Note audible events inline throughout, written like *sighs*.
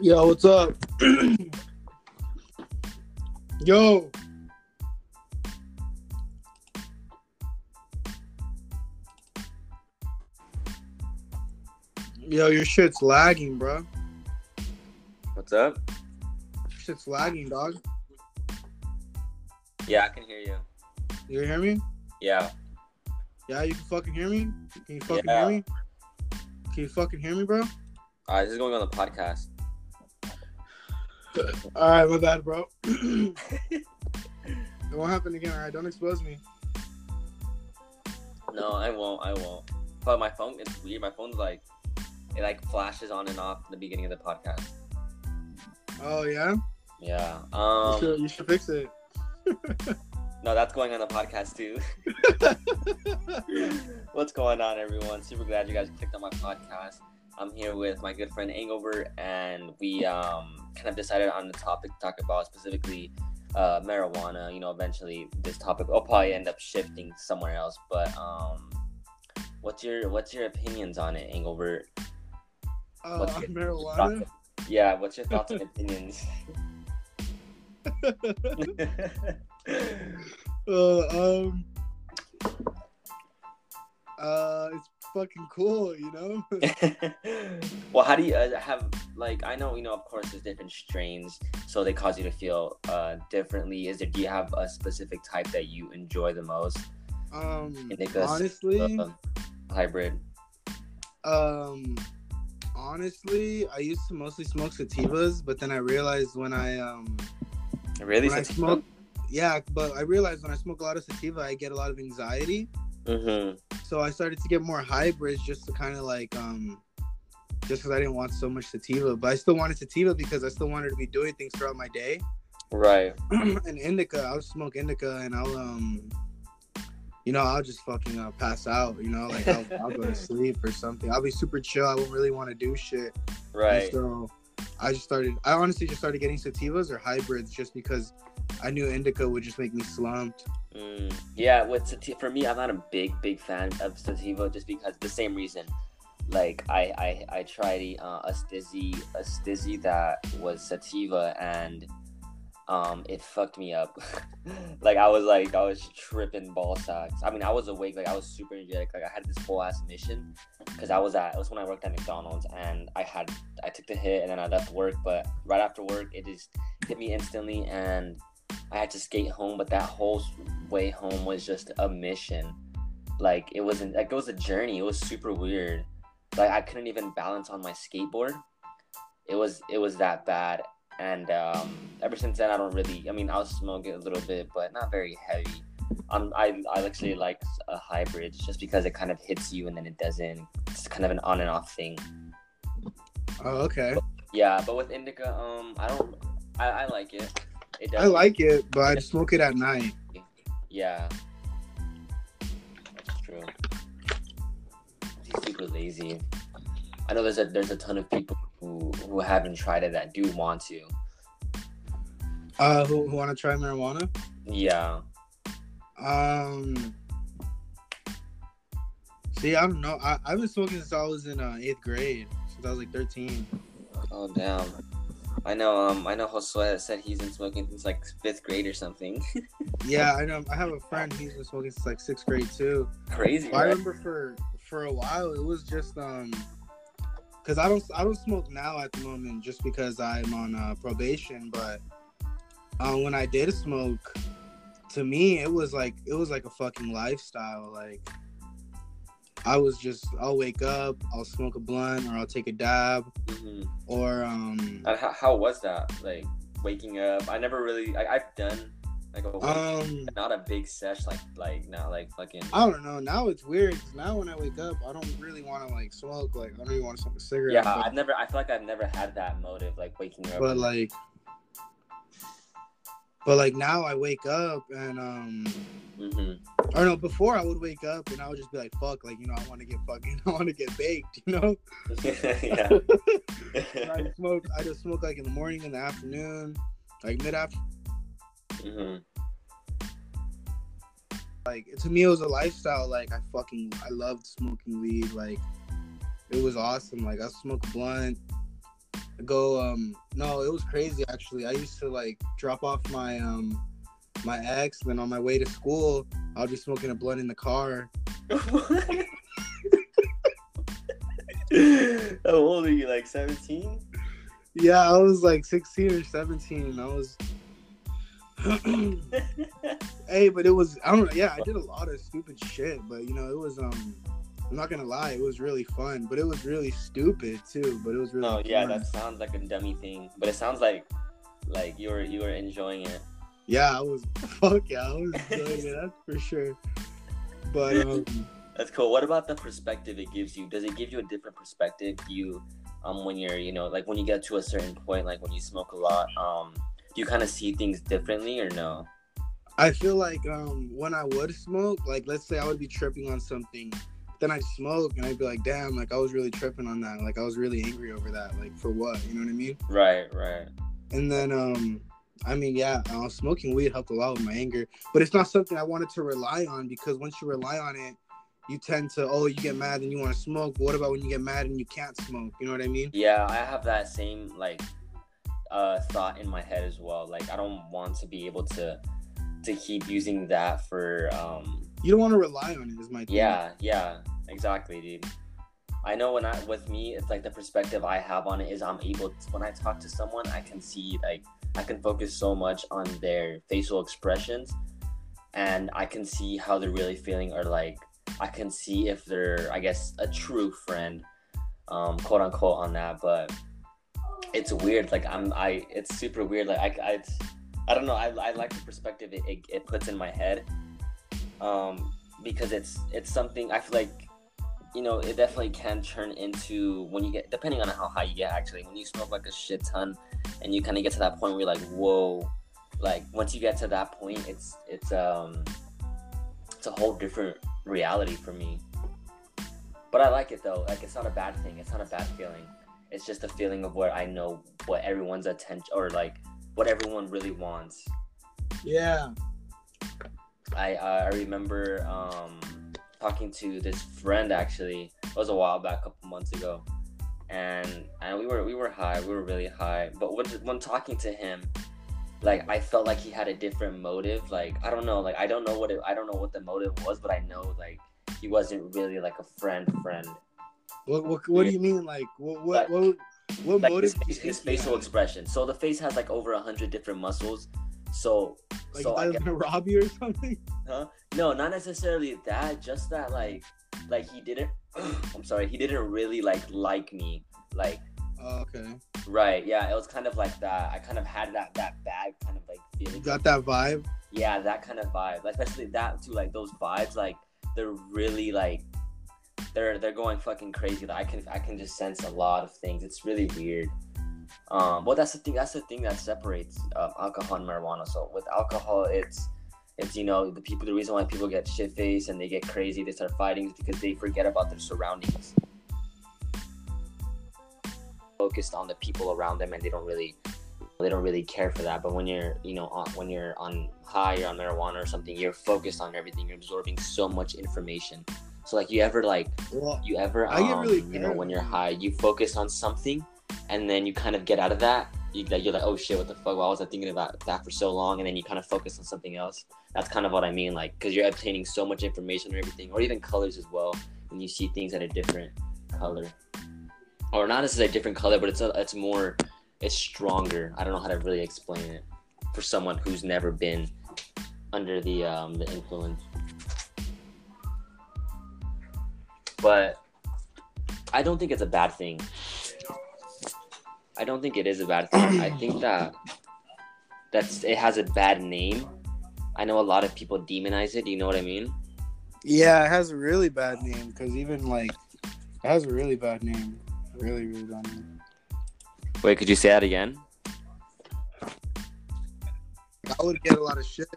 Yo, what's up? *clears throat* Yo. Yo, your shit's lagging, bro. What's up? Shit's lagging, dog. Yeah, I can hear you. You hear me? Yeah. Yeah, you can fucking hear me? Can you fucking Yeah. hear me? Can you fucking hear me, bro? Uh, this is going on the podcast. *laughs* Alright, my bad, bro. *clears throat* it won't happen again, alright? Don't expose me. No, I won't. I won't. But my phone, it's weird. My phone's like, it like flashes on and off in the beginning of the podcast. Oh yeah? Yeah. You Um. should, you should fix it. No, that's going on the podcast too. *laughs* *laughs* What's going on, everyone? Super glad you guys clicked on my podcast. I'm here with my good friend Engelbert, and we um kind of decided on the topic to talk about specifically uh, marijuana. You know, eventually this topic will probably end up shifting somewhere else. But um, what's your what's your opinions on it, Engelbert? Uh, What's your marijuana? Yeah, what's your thoughts and *laughs* opinions? *laughs* Uh, um, uh, it's fucking cool, you know. *laughs* *laughs* well, how do you uh, have like? I know you know, of course, there's different strains, so they cause you to feel uh, differently. Is there? Do you have a specific type that you enjoy the most? um, honestly, uh, hybrid. um, honestly, I used to mostly smoke sativas, but then I realized when I um Really? when I smoke, yeah, but I realized when I smoke a lot of sativa, I get a lot of anxiety. Mm-hmm. So I started to get more hybrids just to kind of like um just because I didn't want so much sativa, but I still wanted sativa because I still wanted to be doing things throughout my day. Right. *clears throat* and indica, I'll smoke indica and I'll um you know, I'll just fucking uh, pass out, you know, like I'll, I'll go to *laughs* sleep or something. I'll be super chill. I won't really want to do shit. And Right. so I just started I honestly just started getting sativas or hybrids just because I knew indica would just make me slumped. Mm, yeah, with sativa, for me, I'm not a big, big fan of sativa just because the same reason. Like I, I, I tried uh, a stizzy, a stizzy that was sativa, and um, it fucked me up. *laughs* like I was like, I was tripping ball sacks. I mean, I was awake, like I was super energetic. Like I had this whole ass mission because I was at, it was when I worked at McDonald's, and I had, I took the hit, and then I left work. But right after work, it just hit me instantly, and I had to skate home, but that whole way home was just a mission. Like it wasn't like it was a journey. It was super weird. Like I couldn't even balance on my skateboard. It was it was that bad. And um, ever since then, I don't really. I mean, I'll smoke it a little bit, but not very heavy. Um, I I actually like a hybrid just because it kind of hits you and then it doesn't. It's kind of an on and off thing. Oh, okay. Yeah, but with indica, um, I don't. I, I like it. I like it, but I smoke it at night. Yeah. That's true. He's super lazy. I know there's a there's a ton of people who who haven't tried it that do want to. Uh who, who want to try marijuana? Yeah. Um See, I don't know. I, I've been smoking since I was in uh, eighth grade, since I was like 13. Oh damn. I know. Um. I know. Josue said he's been smoking since like fifth grade or something. *laughs* Yeah, I know. I have a friend. He's been smoking since like sixth grade too. Crazy. But I remember for for a while it was just um because I don't I don't smoke now at the moment just because I'm on uh, probation. But um, when I did smoke, to me it was like it was like a fucking lifestyle. Like I was just I'll wake up, I'll smoke a blunt, or I'll take a dab, Mhm. or um And how, how was that? Like waking up. I never really. I, I've done like a um not a big sesh like like not like fucking. I don't know. Now it's weird. 'cause now when I wake up, I don't really want to like smoke. Like I don't even want to smoke a cigarette. Yeah, but- I've never. I feel like I've never had that motive, like waking up. but like but like now i wake up and um hmm or no before i would wake up and i would just be like fuck like you know i want to get fucking *laughs* i want to get baked you know? *laughs* Yeah. *laughs* I smoke i just smoke like in the morning in the afternoon like mid after hmm like to me it was a lifestyle like i fucking i loved smoking weed like it was awesome like i smoke blunt go um no it was crazy actually i used to like drop off my um my ex then on my way to school i'll be smoking a blunt in the car *laughs* How old are you? Like 17? yeah i was like 16 or 17 i was *laughs* hey but it was i don't know yeah i did a lot of stupid shit but you know it was um i'm not gonna lie it was really fun but it was really stupid too but it was really no, yeah, that sounds like a dummy thing, but it sounds like like you were you were enjoying it. yeah i was *laughs* fuck yeah i was enjoying it that's for sure but um *laughs* That's cool. What about the perspective it gives you? Does it give you a different perspective? You, um, when you're, you know, like when you get to a certain point, like when you smoke a lot, um, do you kind of see things differently or no? I feel like um when I would smoke, like let's say I would be tripping on something, then I'd smoke and I'd be like, damn, like I was really tripping on that. Like I was really angry over that. Like for what? You know what I mean? Right, right. And then um I mean, yeah, uh, smoking weed helped a lot with my anger, but it's not something I wanted to rely on because once you rely on it, you tend to oh you get mad and you want to smoke. What about when you get mad and you can't smoke? You know what I mean? Yeah, I have that same like uh thought in my head as well. Like I don't want to be able to to keep using that for um You don't want to rely on it. Is my thing. yeah, yeah, exactly, dude. I know when I with me, it's like the perspective I have on it is I'm able to, when I talk to someone, I can see like I can focus so much on their facial expressions, and I can see how they're really feeling, or like I can see if they're I guess a true friend, um, quote unquote, on that. But it's weird. Like I'm I it's super weird. Like I I, I don't know. I, I like the perspective it, it, it puts in my head, um, because it's it's something I feel like you know, it definitely can turn into when you get, depending on how high you get, actually, when you smoke like a shit ton, and you kind of get to that point where you're like, whoa, like once you get to that point, it's it's um, it's a whole different reality for me. But I like it though. Like it's not a bad thing. It's not a bad feeling. It's just a feeling of where I know what everyone's attention or like what everyone really wants. Yeah. I uh, I remember um, talking to this friend actually. It was a while back, a couple months ago, and and we were we were high. We were really high. But when when talking to him, like I felt like he had a different motive. Like I don't know. Like I don't know what it, I don't know what the motive was, but I know like he wasn't really like a friend friend. What what, what do you mean? Like what what what, what Like motive? his, do you face, his facial expression. So the face has like over a hundred different muscles. So Like so he I was guess, gonna rob you or something? huh? No, not necessarily that. Just that like like he didn't. *clears throat* I'm sorry. He didn't really like like me. Like Oh, okay. right. Yeah. It was kind of like that. I kind of had that that bad kind of like You feeling. got that vibe? yeah that kind of vibe especially that too like those vibes like they're really like they're they're going fucking crazy like i can i can just sense a lot of things it's really weird um well that's the thing that's the thing that separates uh, alcohol and marijuana so with alcohol it's it's you know the people the reason why people get shit faced and they get crazy they start fighting is because they forget about their surroundings focused on the people around them and they don't really they don't really care for that. But when you're, you know, on, when you're on high or on marijuana or something, you're focused on everything. You're absorbing so much information. So like, you ever like, Well, you ever, I get um, really you know, when you're high, you focus on something, and then you kind of get out of that. You, like, you're like, oh shit, what the fuck? Why was I thinking about that for so long? And then you kind of focus on something else. That's kind of what I mean, like, because you're obtaining so much information or everything, or even colors as well, and you see things at a different color, or not necessarily a different color, but it's a, it's more, it's stronger. I don't know how to really explain it for someone who's never been under the um the influence. But I don't think it's a bad thing. I don't think it is a bad thing. I think that that's it has a bad name. I know a lot of people demonize it. Do you know what I mean? yeah, it has a really bad name because even like it has a really bad name. Really, really bad name. Wait, could you say that again? I would get a lot of shit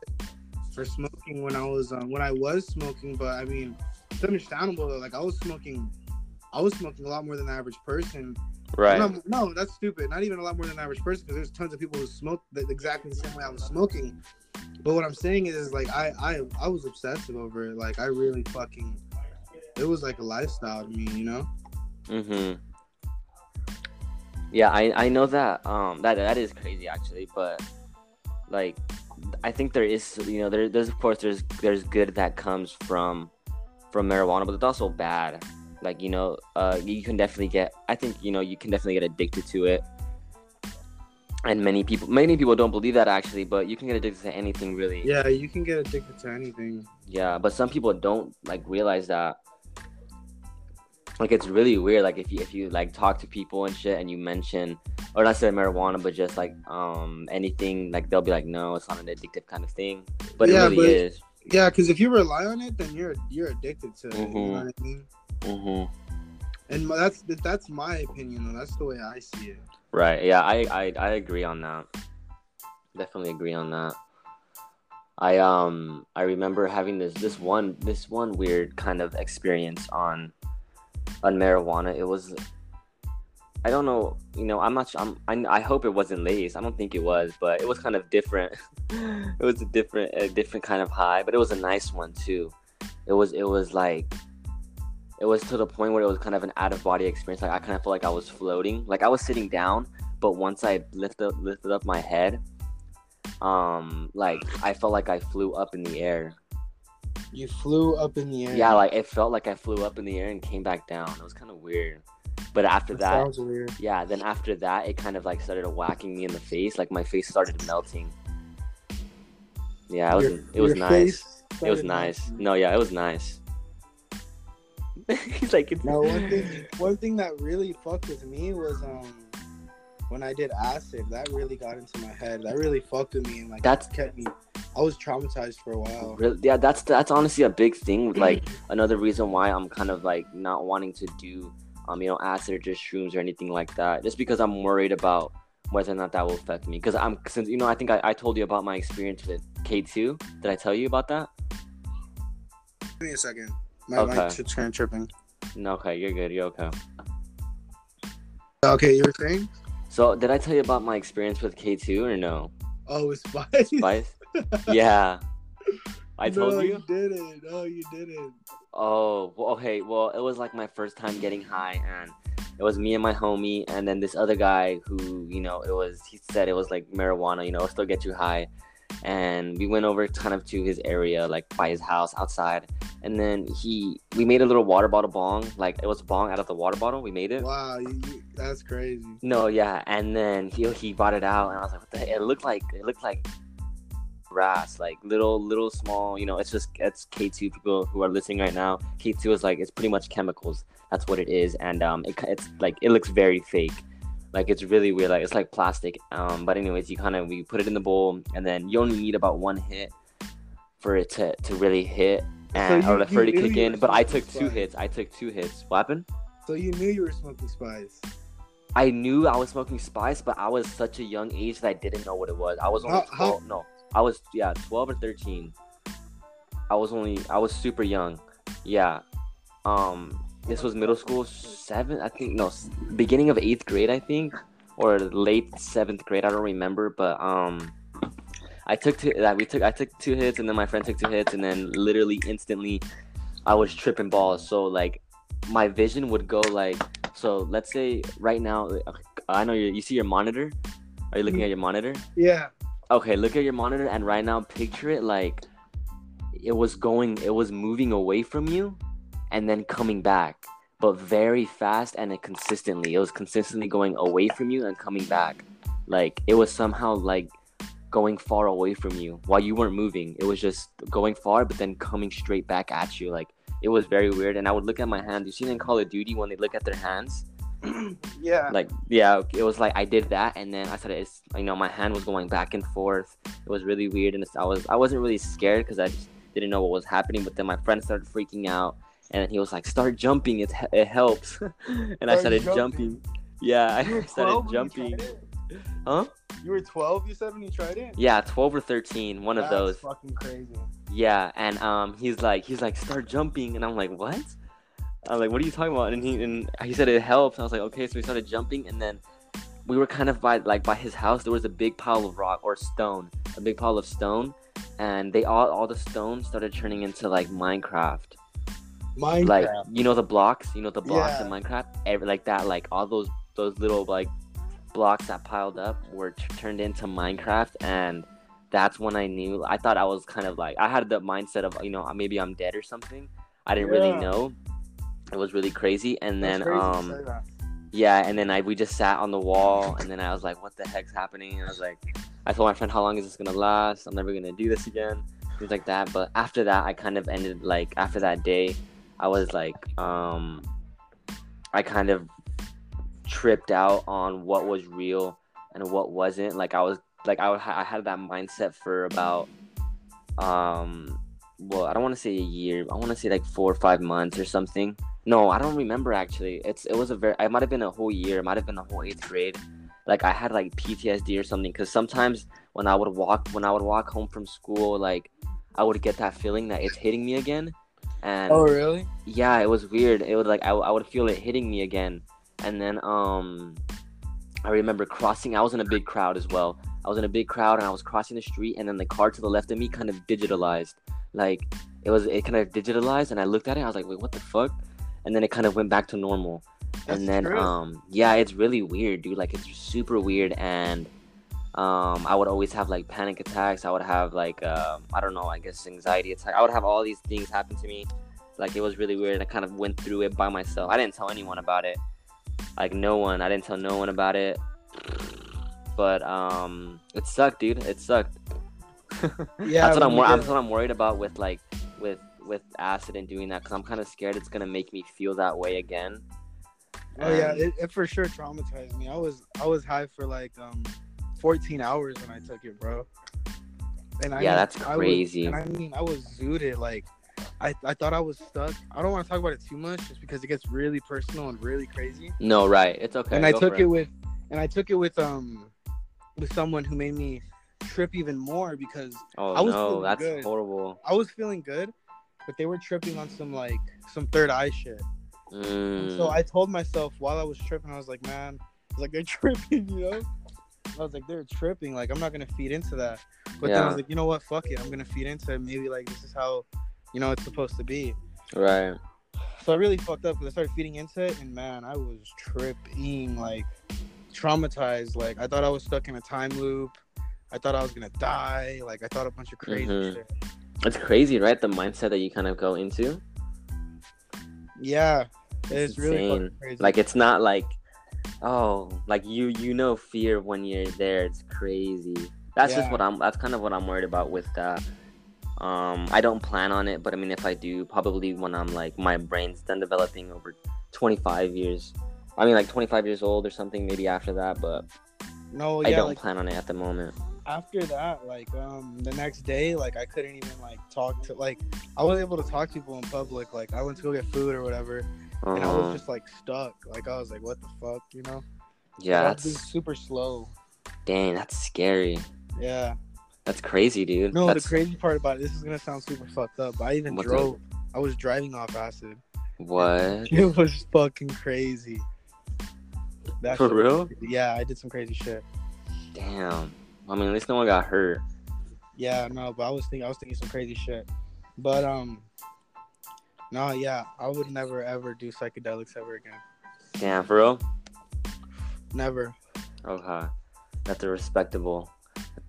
for smoking when I was um, when I was smoking, but I mean, it's understandable. Though. Like I was smoking, I was smoking a lot more than the average person. No, no, that's stupid. Not even a lot more than the average person because there's tons of people who smoke the, exactly the same way I was smoking. But what I'm saying is, like, I I I was obsessive over it. Like, I really fucking. It was like a lifestyle to me, you know. Mm-hmm. Yeah, I I know that um that that is crazy actually, but like I think there is you know there there's of course there's there's good that comes from from marijuana, but it's also bad. Like you know, uh, you can definitely get. I think you know you can definitely get addicted to it, and many people many people don't believe that actually, but you can get addicted to anything really. Yeah, you can get addicted to anything. Yeah, but some people don't like realize that. Like it's really weird. Like if you if you like talk to people and shit, and you mention or not say marijuana, but just like um anything, like they'll be like, no, it's not an addictive kind of thing, but Yeah, it really but- is. Yeah, because if you rely on it, then you're you're addicted to it. You know Mhm. what I mean? Mm-hmm. And that's that's my opinion. Though. That's the way I see it. Right. Yeah, I, I I agree on that. Definitely agree on that. I um I remember having this this one this one weird kind of experience on on marijuana. It was I don't know, you know, I'm not sure, I'm I, I hope it wasn't lace. I don't think it was, but it was kind of different. *laughs* it was a different a different kind of high, but it was a nice one too. It was it was like it was to the point where it was kind of an out of body experience. Like I kind of felt like I was floating. Like I was sitting down, but once I lifted lifted up my head, um, like I felt like I flew up in the air. You flew up in the air. Yeah, like it felt like I flew up in the air and came back down. It was kind of weird. But after that that, yeah, then after that, it kind of like started whacking me in the face. Like my face started melting. Yeah, it was Your- it was nice. It was nice. melting. No, yeah, it was nice. *laughs* He's like, it's, Now one *laughs* thing, one thing that really fucked with me was um when I did acid. That really got into my head. That really fucked with me and like That's- kept me. I was traumatized for a while. Really, yeah, that's that's honestly a big thing. Like *laughs* another reason why I'm kind of like not wanting to do, um, you know, acid or just shrooms or anything like that, just because I'm worried about whether or not that will affect me. Because I'm since you know, I think I, I told you about my experience with K2. Did I tell you about that? Give me a second. My Okay. mic should turn tripping. No, okay, you're good. You're okay. Okay, you were saying? So did I tell you about my experience with K2 or no? Oh, it's spice. Spice? *laughs* yeah. I told no, you. you didn't. No, you didn't. Oh, well, okay. Well, it was like my first time getting high, and it was me and my homie, and then this other guy who, you know, it was he said it was like marijuana, you know, it'll still get you high. And we went over kind of to his area, like by his house outside, and then he we made a little water bottle bong, like it was a bong out of the water bottle. We made it. Wow, you, that's crazy. No, yeah, and then he he brought it out, and I was like, what the heck? It looked like it looked like grass, like little little small. You know, it's just it's K two people who are listening right now. K two is like it's pretty much chemicals. That's what it is, and um, it, it's like it looks very fake. Like it's really weird. Like it's like plastic. Um, but anyways, you kind of we put it in the bowl, and then you only need about one hit for it to to really hit. And you- or for it to kick in, but I took two hits. I took two hits. What happened? So you knew you were smoking spice. I knew I was smoking spice, but I was such a young age that I didn't know what it was. I was only How- how- 12. No, I was, yeah, 12 or 13. I was only, I was super young. Yeah. Um, this was middle school, seven, I think, no, beginning of eighth grade, I think, or late seventh grade. I don't remember, but, um, I took two, that we took, I took two hits and then my friend took two hits and then literally instantly I was tripping balls. So, like, my vision would go like, so let's say right now, I know you, you see your monitor. Are you looking at your monitor? Yeah. Okay, look at your monitor and right now picture it like it was going, it was moving away from you and then coming back, but very fast and it consistently. It was consistently going away from you and coming back. Like it was somehow like going far away from you while you weren't moving. It was just going far, but then coming straight back at you. Like it was very weird. And I would look at my hands. You see in Call of Duty when they look at their hands? *clears throat* Yeah. like yeah it was like i did that and then i said it's you know my hand was going back and forth it was really weird and i was i wasn't really scared because i just didn't know what was happening but then my friend started freaking out and he was like start jumping it, it helps. *laughs* And i Started started jumping, yeah i *laughs* started 12 when you jumping. huh? You were 12, you said, when you tried it? yeah 12 or 13 one of those. fucking crazy. yeah and um he's like he's like start jumping. And i'm like what? I'm like what are you talking about? And he and he said it helps. I was like okay so we started jumping and then we were kind of by like by his house there was a big pile of rock or stone a big pile of stone and they all all the stones started turning into like minecraft Minecraft. like you know the blocks you know the blocks in minecraft Every, like that like all those those little like blocks that piled up were t- turned into Minecraft, and that's when I knew. I thought I was kind of like I had the mindset of you know maybe I'm dead or something. I didn't really know. It was really crazy, and then um yeah, and then I we just sat on the wall, and then I was like, "What the heck's happening?" And I was like, I told my friend, "How long is this gonna last? I'm never gonna do this again." Things like that. But after that, I kind of ended like after that day, I was like, um, I kind of tripped out on what was real and what wasn't. Like I was like I, I had that mindset for about um well I don't want to say a year. I want to say like four or five months or something. No I don't remember actually. It's it was a very it might have been a whole year. It might have been a whole eighth grade. Like I had like PTSD or something because sometimes when I would walk when I would walk home from school like I would get that feeling that it's hitting me again and Oh really? yeah it was weird. It would like I, I would feel it hitting me again. And then um i remember crossing i was in a big crowd as well. I was in a big crowd and i was crossing the street and then the car to the left of me kind of digitalized. Like it was it kind of digitalized and i looked at it i was like wait what the fuck? And then it kind of went back to normal. That's and then true. um yeah it's really weird dude. Like it's super weird and um i would always have like panic attacks. I would have like um i don't know i guess anxiety attack. I would have all these things happen to me. Like it was really weird i kind of went through it by myself. I didn't tell anyone about it. Like no one i didn't tell no one about it. But um it sucked dude. It sucked. *laughs* Yeah. that's what i'm wor- that's what i'm worried about with like with with acid and doing that because i'm kind of scared it's gonna make me feel that way again. Oh yeah, it, it for sure traumatized me. I was I was high for like um 14 hours when I took it, bro. And I Yeah, mean, that's I was- crazy. and I mean, I was zooted. Like, I I thought I was stuck. I don't want to talk about it too much, just because it gets really personal and really crazy. no right it's okay and I took for it with, and I took it with um, with someone who made me trip even more because oh I was no feeling that's good. horrible I was feeling good, but they were tripping on some like some third eye shit. Mm. So I told myself while I was tripping, I was like, man, I was like they're *laughs* tripping, you know. I was like, they're tripping. Like I'm not gonna feed into that. But then I was like, you know what? Fuck it. I'm gonna feed into it. Maybe like this is how, you know, it's supposed to be. right So I really fucked up because I started feeding into it, and man, I was tripping, like traumatized. Like I thought I was stuck in a time loop. I thought I was gonna die. Like I thought a bunch of crazy Mhm. shit. it's crazy right the mindset that you kind of go into Yeah, it's, It's really fucking crazy. like it's not like oh like you you know fear when you're there it's crazy. That's just what i'm that's kind of what i'm worried about with that. Um i don't plan on it but i mean if i do probably when i'm like my brain's done developing over 25 years i mean like 25 years old or something maybe after that but no, i don't like plan on it at the moment. after that, like um the next day, like I couldn't even like talk to like I was able to talk to people in public. Like I went to go get food or whatever, and I Uh-huh. was just like stuck. Like I was like, what the fuck, you know? yeah that's super slow. dang that's scary Yeah. that's crazy dude No, that's the crazy part about it, this is gonna sound super fucked up, but I even What's drove. I was driving off acid. what *laughs* It was fucking crazy. That For real? Yeah, I did some crazy shit. damn i mean at least no one got hurt Yeah, no, but I was thinking I was thinking some crazy shit. But um no, yeah, I would never ever do psychedelics ever again. damn for real Never. Okay, that's a respectable,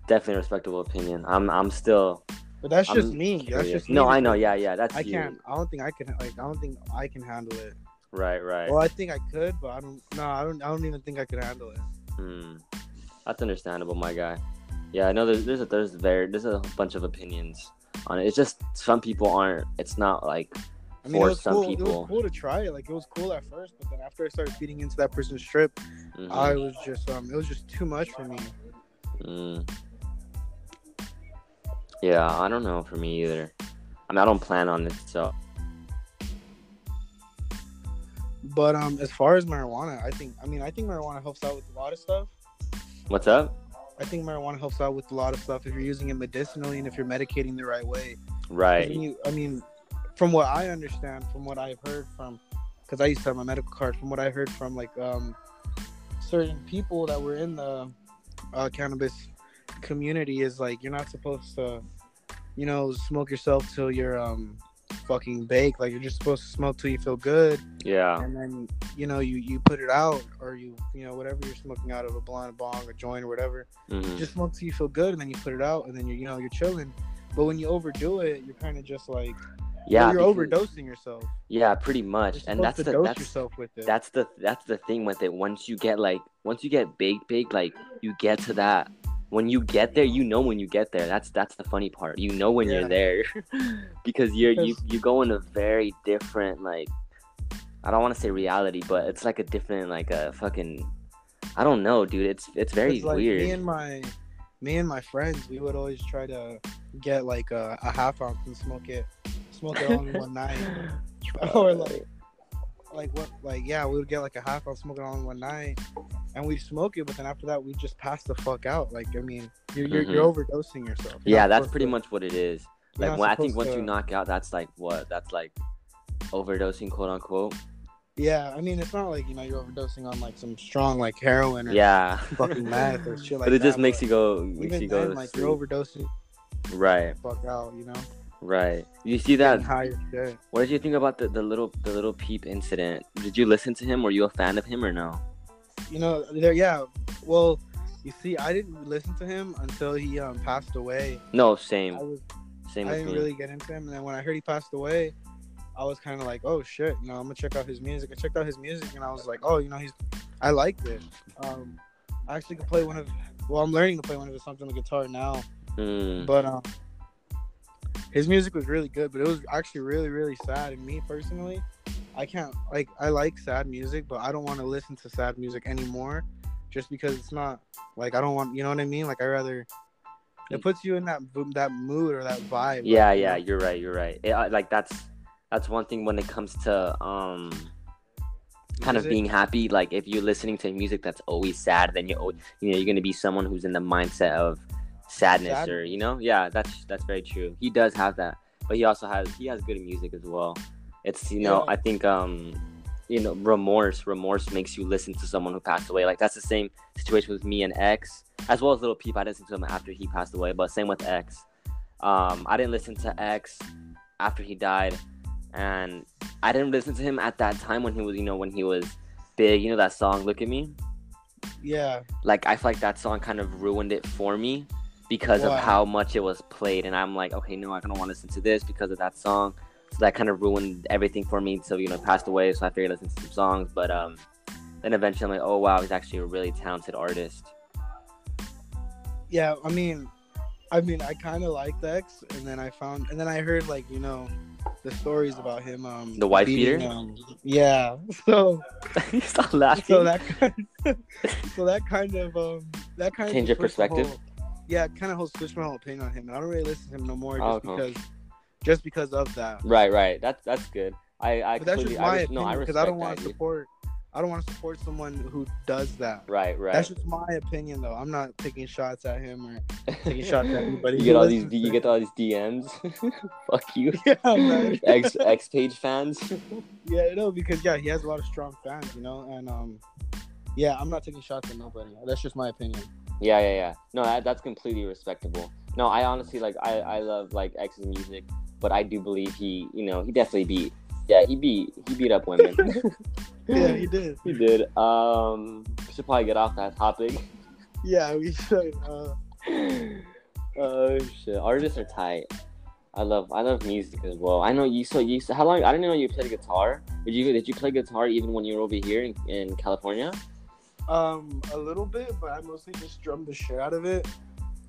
definitely a respectable opinion. I'm I'm still. But that's just I'm me. That's curious. just me no, I know. Yeah, yeah. That's I you. can't. I don't think I can. Like, I don't think I can handle it. Right, right. Well, I think I could, but I don't. No, I don't. I don't even think I could handle it. Hmm. That's understandable, my guy. Yeah, I know. There's there's a, there's very there's a bunch of opinions on it. It's just some people aren't. It's not like I mean, for it was some cool. It was cool to try it. Like, it was cool at first, but then after I started feeding into that person's trip, mhm, I was just um, it was just too much for me. mm. Yeah, I don't know for me either. I mean, I don't plan on it, so But um, as far as marijuana, I think. I mean, I think marijuana helps out with a lot of stuff. what's up? I think marijuana helps out with a lot of stuff if you're using it medicinally and if you're medicating the right way. Right. you- I mean, from what I understand, from what I've heard from, because I used to have my medical card. From what I heard from like um, certain people that were in the uh, cannabis community, is like you're not supposed to, you know, smoke yourself till you're um fucking baked. Like you're just supposed to smoke till you feel good, Yeah. and then you know you you put it out, or you you know whatever you're smoking out of a blunt, a bong, a joint, or whatever. hmm You just smoke till you feel good, and then you put it out, and then you you know you're chilling. But when you overdo it, you're kind of just like Yeah. you're because- overdosing yourself. Yeah, pretty much. And that's the that's yourself with it. that's the that's the thing with it. Once you get like once you get big, big, like you get to that. When you get there, you know when you get there. That's that's the funny part. You know when Yeah. you're there, *laughs* because you're you you go in a very different like. I don't want to say reality, but it's like a different like a fucking. I don't know, dude. It's it's very like, weird. Me and my me and my friends, we would always try to get like a, a half ounce and smoke it, smoke it all in one night. *laughs* or like like what like yeah we would get like a half ounce smoke it all in one night and we'd smoke it but then after that we just pass the fuck out like i mean you're you're, you're overdosing yourself You're Mm-hmm. yeah, that's pretty to- much what it is. Like not when I think supposed once you knock out, that's like what? That's like overdosing, quote unquote. yeah i mean it's not like you know you're overdosing on like some strong like heroin or Yeah. fucking meth or shit *laughs* like but it just that, makes you go. Makes even you go. then to like sleep. you're overdosing Right. fuck out you know Right. You see that? Getting high as shit. What did you think about the, the little the Lil Peep incident? Did you listen to him? Were you a fan of him or no? you know there yeah well you see i didn't listen to him until he um passed away No, i same. was Same I didn't me. really get into him, and then when I heard he passed away, I was kind of like, oh shit, you know, I'm gonna check out his music. I checked out his music, and I was like, oh, you know, he's, I like it. Um, I actually could play one of, well, I'm learning to play one of his songs on the guitar now, Mm, but um, his music was really good, but it was actually really, really sad. And me personally, I can't like, I like sad music, but I don't want to listen to sad music anymore, just because it's not like I don't want, you know what I mean? Like I rather. It puts you in that that mood or that vibe. yeah, like, you yeah, know? you're right. You're right. It, like that's that's one thing when it comes to um kind of being happy. Like if you're listening to music that's always sad, then you're you know you're gonna be someone who's in the mindset of sadness Sad. or you know yeah that's that's very true. He does have that, but he also has he has good music as well. It's you know Yeah. I think um you know remorse remorse makes you listen to someone who passed away. Like that's the same situation with me and X as well as Lil Peep. I listened to him after he passed away, but same with X. Um, I didn't listen to X after he died, and I didn't listen to him at that time when he was, you know, when he was big. You know that song, "Look at Me." Yeah, Like I feel like that song kind of ruined it for me because of how much it was played, and I'm like, okay, no, I don't want to listen to this because of that song. So that kind of ruined everything for me. So you know, passed away. So I figured i listen to some songs, but um, then eventually I'm like, oh wow, he's actually a really talented artist. yeah. I mean, I mean, I kind of liked X, and then I found, and then I heard like you know, the stories about him. Um, The wife beating, beater? Um, yeah. *laughs* So, *laughs* Stop laughing. so that kind, *laughs* so that kind of um, that kind Change of your perspective? whole- yeah, kind of switched my whole opinion on him, and I don't really listen to him no more just Oh, okay. because, just because of that. Right, right. That's that's good. I I But that's completely just my I opinion no, I because I don't want to support. I don't want to support someone who does that. Right, right. That's just my opinion, though. I'm not taking shots at him or taking shots at *laughs* anybody you get all these listens D- to you get all these DMs. *laughs* Fuck you. *laughs* yeah. X X page fans. yeah, no, because yeah, he has a lot of strong fans, you know, and um, yeah, I'm not taking shots at nobody. That's just my opinion. Yeah, yeah, yeah. No, that, that's completely respectable. No, I honestly like I I love like X's music, but I do believe he, you know, he definitely beat. Yeah, he beat he beat up women. *laughs* Yeah, he *laughs* did. he did. Um, we should probably get off that topic. Yeah, we should. Uh, *laughs* oh shit, artists are tight. I love I love music as well. I know you so you how long I didn't know you played guitar. Did you did you play guitar even when you were over here in, in California? Um, a little bit, but I mostly just drummed the shit out of it.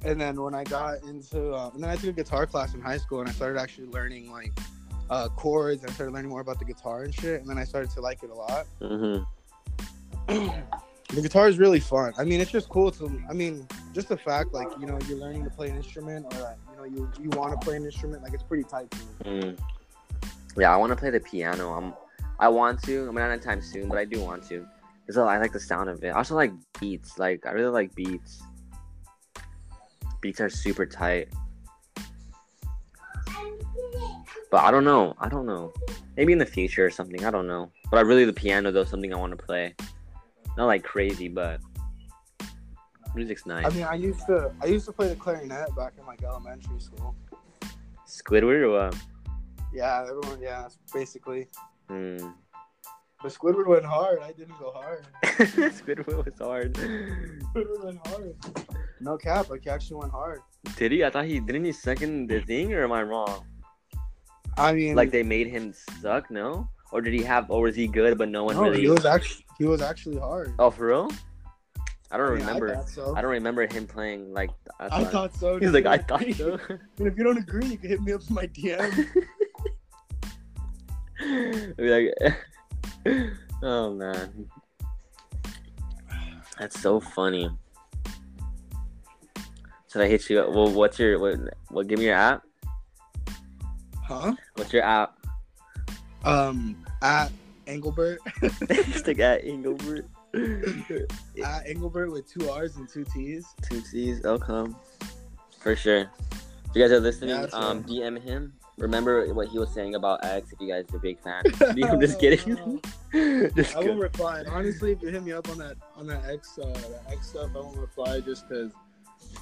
And then when I got into, uh, and then I took a guitar class in high school, and I started actually learning like uh, chords, and I started learning more about the guitar and shit. And then I started to like it a lot. Mm-hmm. *clears throat* the guitar is really fun. I mean, it's just cool to. I mean, just the fact like you know you're learning to play an instrument, or like, you know you you want to play an instrument, like it's pretty tight to me. Mm. Yeah, I want to play the piano. I'm I want to. I mean, not anytime soon, but I do want to. Cause I like the sound of it. I also like beats. Like I really like beats. Beats are super tight. But I don't know. I don't know. Maybe in the future or something. I don't know. But I really the piano though something I want to play. Not like crazy, but music's nice. I mean, I used to I used to play the clarinet back in like elementary school. Squidward or what? Yeah, everyone. Yeah, basically. Hmm. But Squidward went hard. I didn't go hard. *laughs* Squidward was hard. Squidward went hard. No cap. Like he actually went hard. Did he? I thought he didn't he second the thing, or am I wrong? I mean, Like they made him suck, no? Or did he have? Or was he good, but no one no, really? he was actually he was actually hard. Oh, for real? I don't I mean, remember. I so. I don't remember him playing like. that's I thought so. He's dude. like, I thought so. *laughs* And if you don't agree, you can hit me up in my DM. *laughs* Be like, *laughs* oh man, that's so funny. Should I hit you? up? Well, what's your what? What? Give me your app. huh? What's your app? Um, at Engelbert, *laughs* Stick at Engelbert. *laughs* at Engelbert with two R's and two T's. Two C's. I'll come for sure. If you guys are listening, Yeah, um, DM him. Remember what he was saying about X. If you guys are big fans. *laughs* *laughs* I'm just kidding. *laughs* just I won't kidding. reply. Honestly, if you hit me up on that on that X uh, that X stuff, I won't reply just because.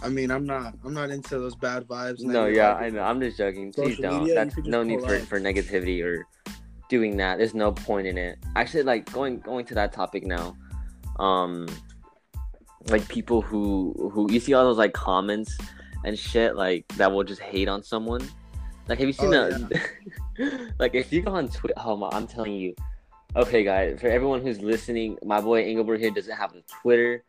I mean, I'm not I'm not into those bad vibes. No, yeah. I know. I'm just joking. Please don't. media, That's no need for, out. for negativity or doing that. There's no point in it. Actually, like going going to that topic now. Um, like people who who you see all those like comments and shit like that will just hate on someone. Like, have you seen Oh, that? *laughs* like, if you go on Twitter, oh my, I'm telling you. Okay, guys, for everyone who's listening, my boy Engelbert here doesn't have a Twitter.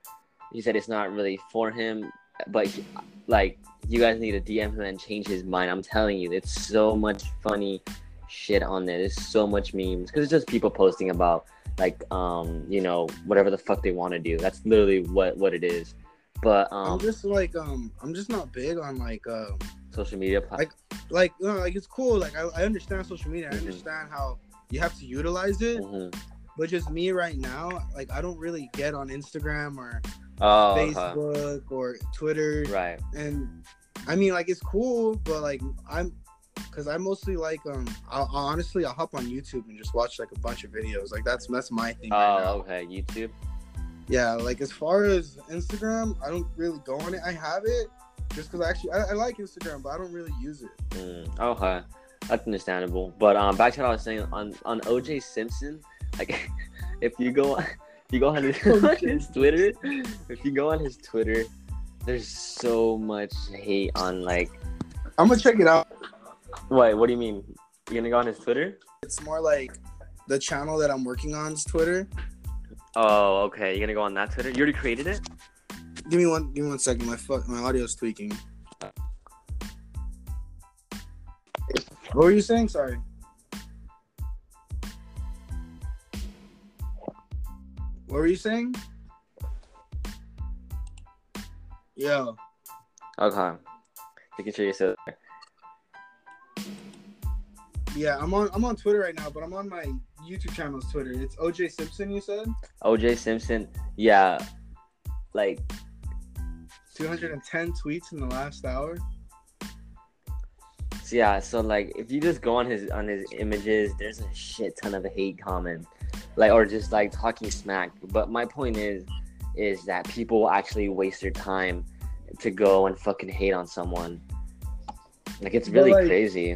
He said it's not really for him, but he, like you guys need to DM him and change his mind. I'm telling you, it's so much funny shit on there. There's so much memes because it's just people posting about like um you know whatever the fuck they want to do. That's literally what what it is. But I'm um just like um I'm just not big on like um social media platforms. like you know, like it's cool like I, I understand social media I Mhm. understand how you have to utilize it Mhm. but just me right now like I don't really get on Instagram or Oh. Facebook or Twitter right. and I mean like it's cool but like I'm because I mostly like um I'll, I'll honestly I'll hop on YouTube and just watch like a bunch of videos like that's that's my thing right now. Oh, okay. YouTube. Yeah, like as far as Instagram, I don't really go on it. I have it just because I actually I, I like Instagram, but I don't really use it. Mm, okay, that's understandable. But um, back to what I was saying on on OJ Simpson, like *laughs* if you go if you go on his, *laughs* on *laughs* his Twitter, if you go on his Twitter, there's so much hate on like I'm gonna check it out. what? What do you mean? You're gonna go on his Twitter? It's more like the channel that I'm working on is Twitter. Oh, okay. You're gonna go on that Twitter. You already created it. Give me one. Give me one second. My fu- my audio's tweaking. What were you saying? Sorry. What were you saying? Yo, Okay. Making sure still there. yeah, I'm on. I'm on Twitter right now, but I'm on my YouTube channel's Twitter. It's OJ Simpson. You said OJ Simpson. Yeah. Like 210 tweets in the last hour. So yeah, so like if you just go on his on his images, there's a shit ton of hate comments, like or just like talking smack. But my point is, is that people actually waste their time to go and fucking hate on someone. Like it's really like- crazy.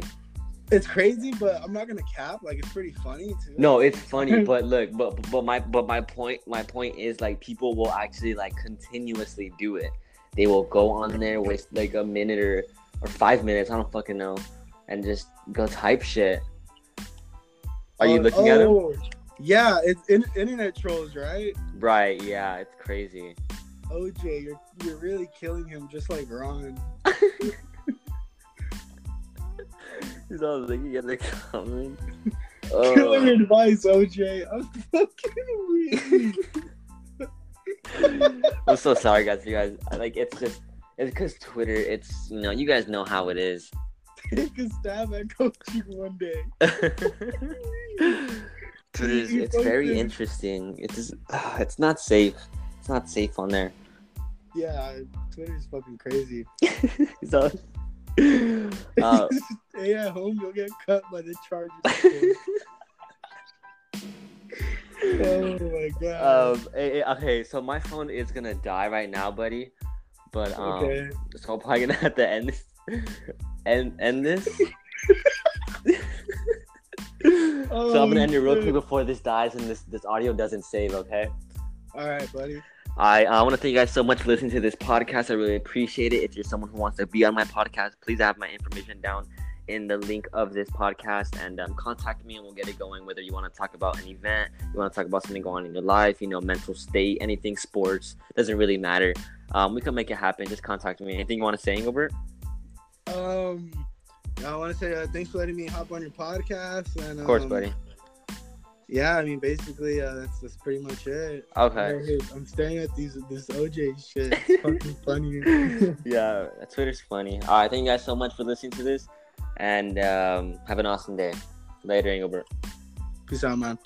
It's crazy, but I'm not gonna cap. Like it's pretty funny too. No, it's funny, *laughs* but look, but but my but my point my point is like people will actually like continuously do it. They will go on there waste like a minute or or five minutes, I don't fucking know, and just go type shit. Are you Oh, looking at him? oh, Yeah, it's in, internet trolls, right? Right, yeah, it's crazy. OJ, you're you're really killing him, just like Ron. *laughs* *laughs* He's all looking at the comments. Killer Oh. advice, OJ. I'm fucking weak. *laughs* *laughs* I'm so sorry, guys. You guys like it's just it's because Twitter. It's you know you guys know how it is. *laughs* Take a stab at coaching one day. *laughs* Twitter's You it's very posted- interesting. It's just, *sighs* it's not safe. It's not safe on there. Yeah, Twitter's fucking crazy. so, uh, Stay at home, you'll get cut by the Chargers. Oh my god. um, eh, eh, okay, so my phone is gonna die right now, buddy. But um, okay. so I'm probably gonna *laughs* have to end this. End end this. *laughs* so I'm gonna end it real quick before this dies and this this audio doesn't save. Okay. All right, buddy. I I want to thank you guys so much for listening to this podcast. I really appreciate it. If you're someone who wants to be on my podcast, please have my information down in the link of this podcast and um, contact me and we'll get it going. Whether you want to talk about an event, you want to talk about something going on in your life, you know, mental state, anything, sports, doesn't really matter. Um, we can make it happen. Just contact me. Anything you want to say, Engelbert? Um, I want to say uh, thanks for letting me hop on your podcast. And Of course, um, buddy. Yeah, I mean, basically, uh, that's that's pretty much it. Okay. I'm staring at these this OJ shit. *laughs* It's fucking funny. *laughs* yeah, Twitter's funny. All right, thank you guys so much for listening to this, and um, have an awesome day. Later, Engelbert. Peace out, man.